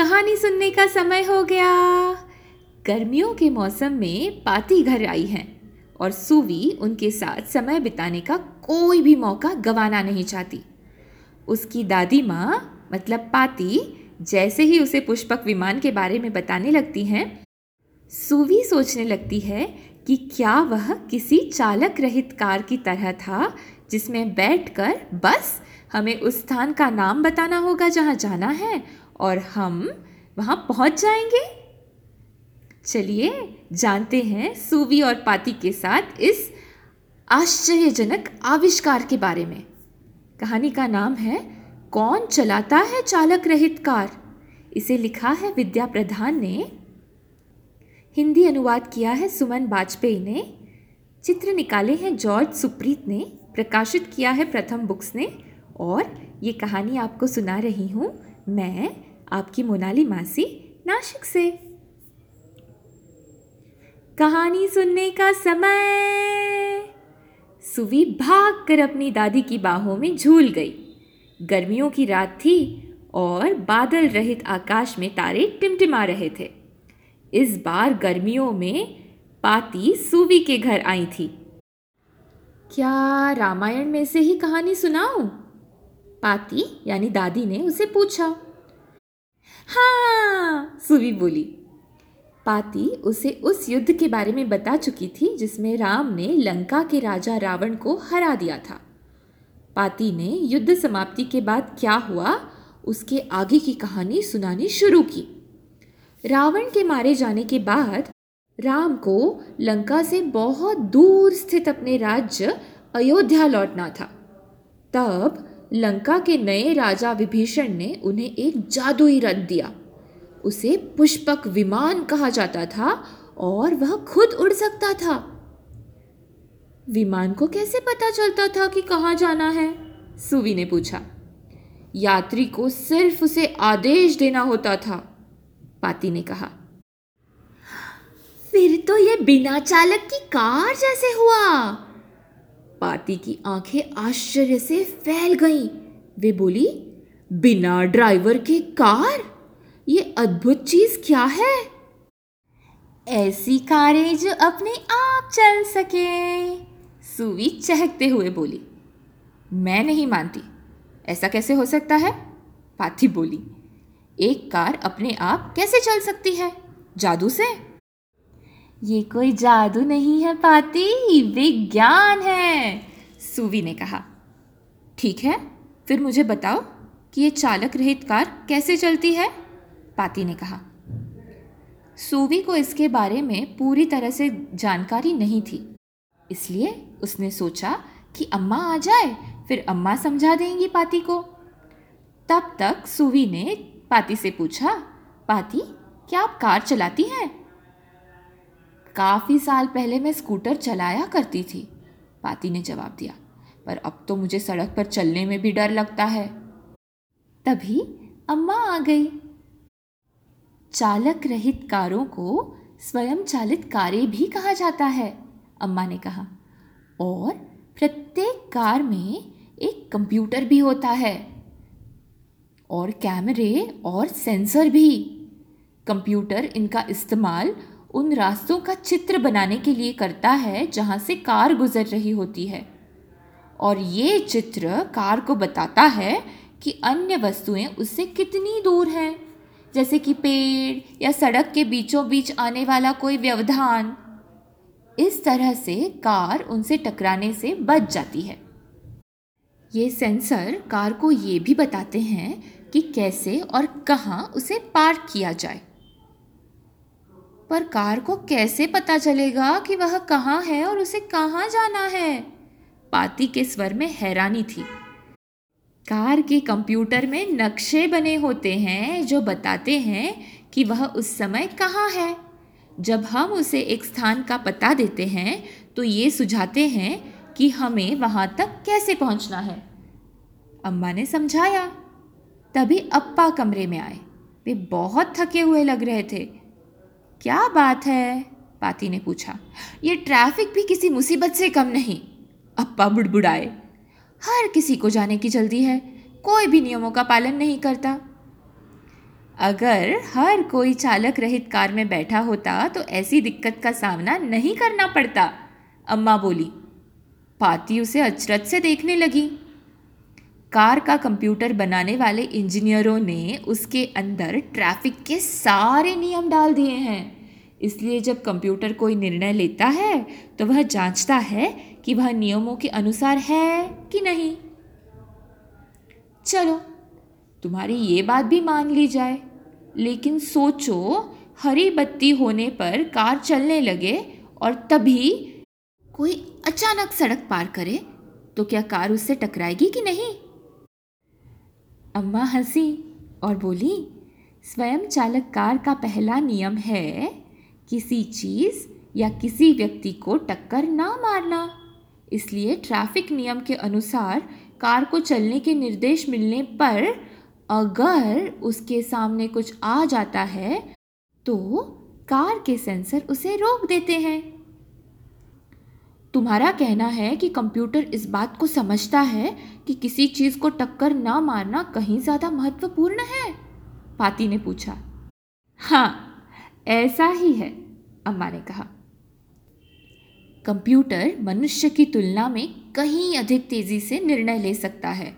कहानी सुनने का समय हो गया। गर्मियों के मौसम में पाती घर आई हैं और सुवी उनके साथ समय बिताने का कोई भी मौका गंवाना नहीं चाहती। उसकी दादी माँ मतलब पाती, जैसे ही उसे पुष्पक विमान के बारे में बताने लगती हैं, सुवी सोचने लगती है कि क्या वह किसी चालक रहित कार की तरह था जिसमें बैठकर बस हमें उस स्थान का नाम बताना होगा जहाँ जाना है, और हम वहाँ पहुँच जाएँगे। चलिए, जानते हैं सूवी और पाती के साथ इस आश्चर्यजनक आविष्कार के बारे में। कहानी का नाम है, कौन चलाता है चालक रहित कार? इसे लिखा है विद्या प्रधान ने। हिंदी अनुवाद किया है सुमन वाजपेयी ने। चित्र निकाले हैं जॉर्ज सुप्रीत ने। प्रकाशित किया है प्रथम बुक्स ने। और ये कहानी आपको सुना रही हूँ मैं आपकी मोनाली मासी नाशिक से। कहानी सुनने का समय। सुवी भाग कर अपनी दादी की बाहों में झूल गई। गर्मियों की रात थी और बादल रहित आकाश में तारे टिमटिमा रहे थे। इस बार गर्मियों में पाती सुवी के घर आई थी। क्या रामायण में से ही कहानी सुनाऊं? पाती यानी दादी ने उसे पूछा। हाँ सुवी बोली। पाती उसे उस युद्ध के बारे में बता चुकी थी जिसमें राम ने लंका के राजा रावण को हरा दिया था। पाती ने युद्ध समाप्ति के बाद क्या हुआ, उसके आगे की कहानी सुनानी शुरू की। रावण के मारे जाने के बाद राम को लंका से बहुत दूर स्थित अपने राज्य अयोध्या लौटना था। तब लंका के नए राजा विभीषण ने उन्हें एक जादुई रथ दिया। उसे पुष्पक विमान कहा जाता था और वह खुद उड़ सकता था। विमान को कैसे पता चलता था कि कहाँ जाना है? सुवी ने पूछा। यात्री को सिर्फ़ उसे आदेश देना होता था, पाती ने कहा। फिर तो ये बिना चालक की कार जैसे हुआ। पाती की आँखें आश्चर्य से फैल गईं। वे बोली, बिना ड्राइवर के कार? ये अद्भुत चीज़ क्या है? ऐसी कारें जो अपने आप चल सके, सुवी चहकते हुए बोली। मैं नहीं मानती। ऐसा कैसे हो सकता है? पाथी बोली, एक कार अपने आप कैसे चल सकती है? जादू से? ये कोई जादू नहीं है, पाती। विज्ञान है। सुवी ने कहा। ठीक है, फिर मुझे बताओ कि ये चालक रहित कार कैसे चलती है? पाती ने कहा। सूवी को इसके बारे में पूरी तरह से जानकारी नहीं थी। इसलिए उसने सोचा कि अम्मा आ जाए, फिर अम्मा समझा देंगी पाती को। तब तक सूवी ने पाती से पूछा, पाती, क्या आप कार चलाती हैं? काफ़ी साल पहले मैं स्कूटर चलाया करती थी, पाती ने जवाब दिया। पर अब तो मुझे सड़क पर चलने में भी डर लगता है। तभी अम्मा आ गई। चालक रहित कारों को स्वयं चालित कारें भी कहा जाता है, अम्मा ने कहा। और प्रत्येक कार में एक कंप्यूटर भी होता है। और कैमरे और सेंसर भी। कंप्यूटर इनका इस्तेमाल उन रास्तों का चित्र बनाने के लिए करता है जहाँ से कार गुजर रही होती है। और ये चित्र कार को बताता है कि अन्य वस्तुएँ उससे कितनी दूर हैं, जैसे कि पेड़ या सड़क के बीचों बीच आने वाला कोई व्यवधान। इस तरह से कार उनसे टकराने से बच जाती है। ये सेंसर कार को ये भी बताते हैं कि कैसे और कहाँ उसे पार्क किया जाए। पर कार को कैसे पता चलेगा कि वह कहाँ है और उसे कहाँ जाना है? पाती के स्वर में हैरानी थी। कार के कंप्यूटर में नक्शे बने होते हैं जो बताते हैं कि वह उस समय कहाँ है। जब हम उसे एक स्थान का पता देते हैं तो ये सुझाते हैं कि हमें वहाँ तक कैसे पहुँचना है। अम्मा ने समझाया। तभी अप्पा कमरे में आए। वे बहुत थके हुए लग रहे थे। क्या बात है? पाती ने पूछा। ये ट्रैफ़िक भी किसी मुसीबत से कम नहीं। अप्पा बुड़बुड़ाए। हर किसी को जाने की जल्दी है। कोई भी नियमों का पालन नहीं करता। अगर हर कोई चालक रहित कार में बैठा होता तो ऐसी दिक्कत का सामना नहीं करना पड़ता, अम्मा बोली। पाती उसे अचरज से देखने लगी। कार का कंप्यूटर बनाने वाले इंजीनियरों ने उसके अंदर ट्रैफ़िक के सारे नियम डाल दिए हैं। इसलिए जब कंप्यूटर कोई निर्णय लेता है तो वह जांचता है कि वह नियमों के अनुसार है कि नहीं। चलो, तुम्हारी ये बात भी मान ली जाए, लेकिन सोचो, हरी बत्ती होने पर कार चलने लगे और तभी कोई अचानक सड़क पार करे तो क्या कार उससे टकराएगी कि नहीं? अम्मा हँसी और बोली, स्वयं चालक कार का पहला नियम है किसी चीज़ या किसी व्यक्ति को टक्कर ना मारना। इसलिए ट्रैफ़िक नियम के अनुसार कार को चलने के निर्देश मिलने पर अगर उसके सामने कुछ आ जाता है तो कार के सेंसर उसे रोक देते हैं। तुम्हारा कहना है कि कंप्यूटर इस बात को समझता है कि किसी चीज़ को टक्कर ना मारना कहीं ज़्यादा महत्वपूर्ण है? पाती ने पूछा। हाँ ऐसा ही है, अम्मा ने कहा। कंप्यूटर मनुष्य की तुलना में कहीं अधिक तेज़ी से निर्णय ले सकता है,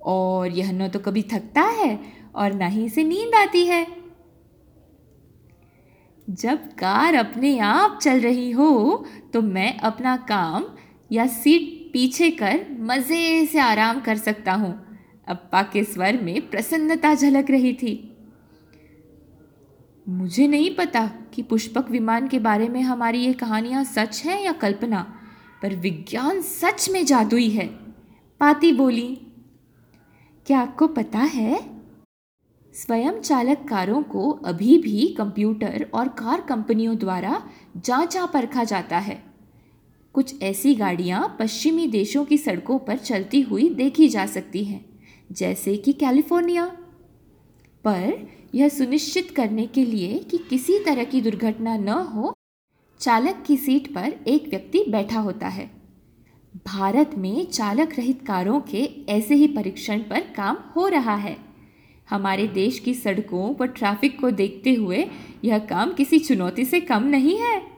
और यह न तो कभी थकता है और न ही इसे नींद आती है। जब कार अपने आप चल रही हो तो मैं अपना काम या सीट पीछे कर मज़े से आराम कर सकता हूँ। अप्पा के स्वर में प्रसन्नता झलक रही थी। मुझे नहीं पता कि पुष्पक विमान के बारे में हमारी ये कहानियाँ सच हैं या कल्पना, पर विज्ञान सच में जादुई है। पाती बोली, क्या आपको पता है स्वयं चालक कारों को अभी भी कंप्यूटर और कार कंपनियों द्वारा जांचा परखा जाता है। कुछ ऐसी गाड़ियाँ पश्चिमी देशों की सड़कों पर चलती हुई देखी जा सकती हैं, जैसे कि कैलिफ़ोर्निया। पर यह सुनिश्चित करने के लिए कि किसी तरह की दुर्घटना न हो, चालक की सीट पर एक व्यक्ति बैठा होता है। भारत में चालक रहित कारों के ऐसे ही परीक्षण पर काम हो रहा है। हमारे देश की सड़कों पर ट्रैफ़िक को देखते हुए यह काम किसी चुनौती से कम नहीं है।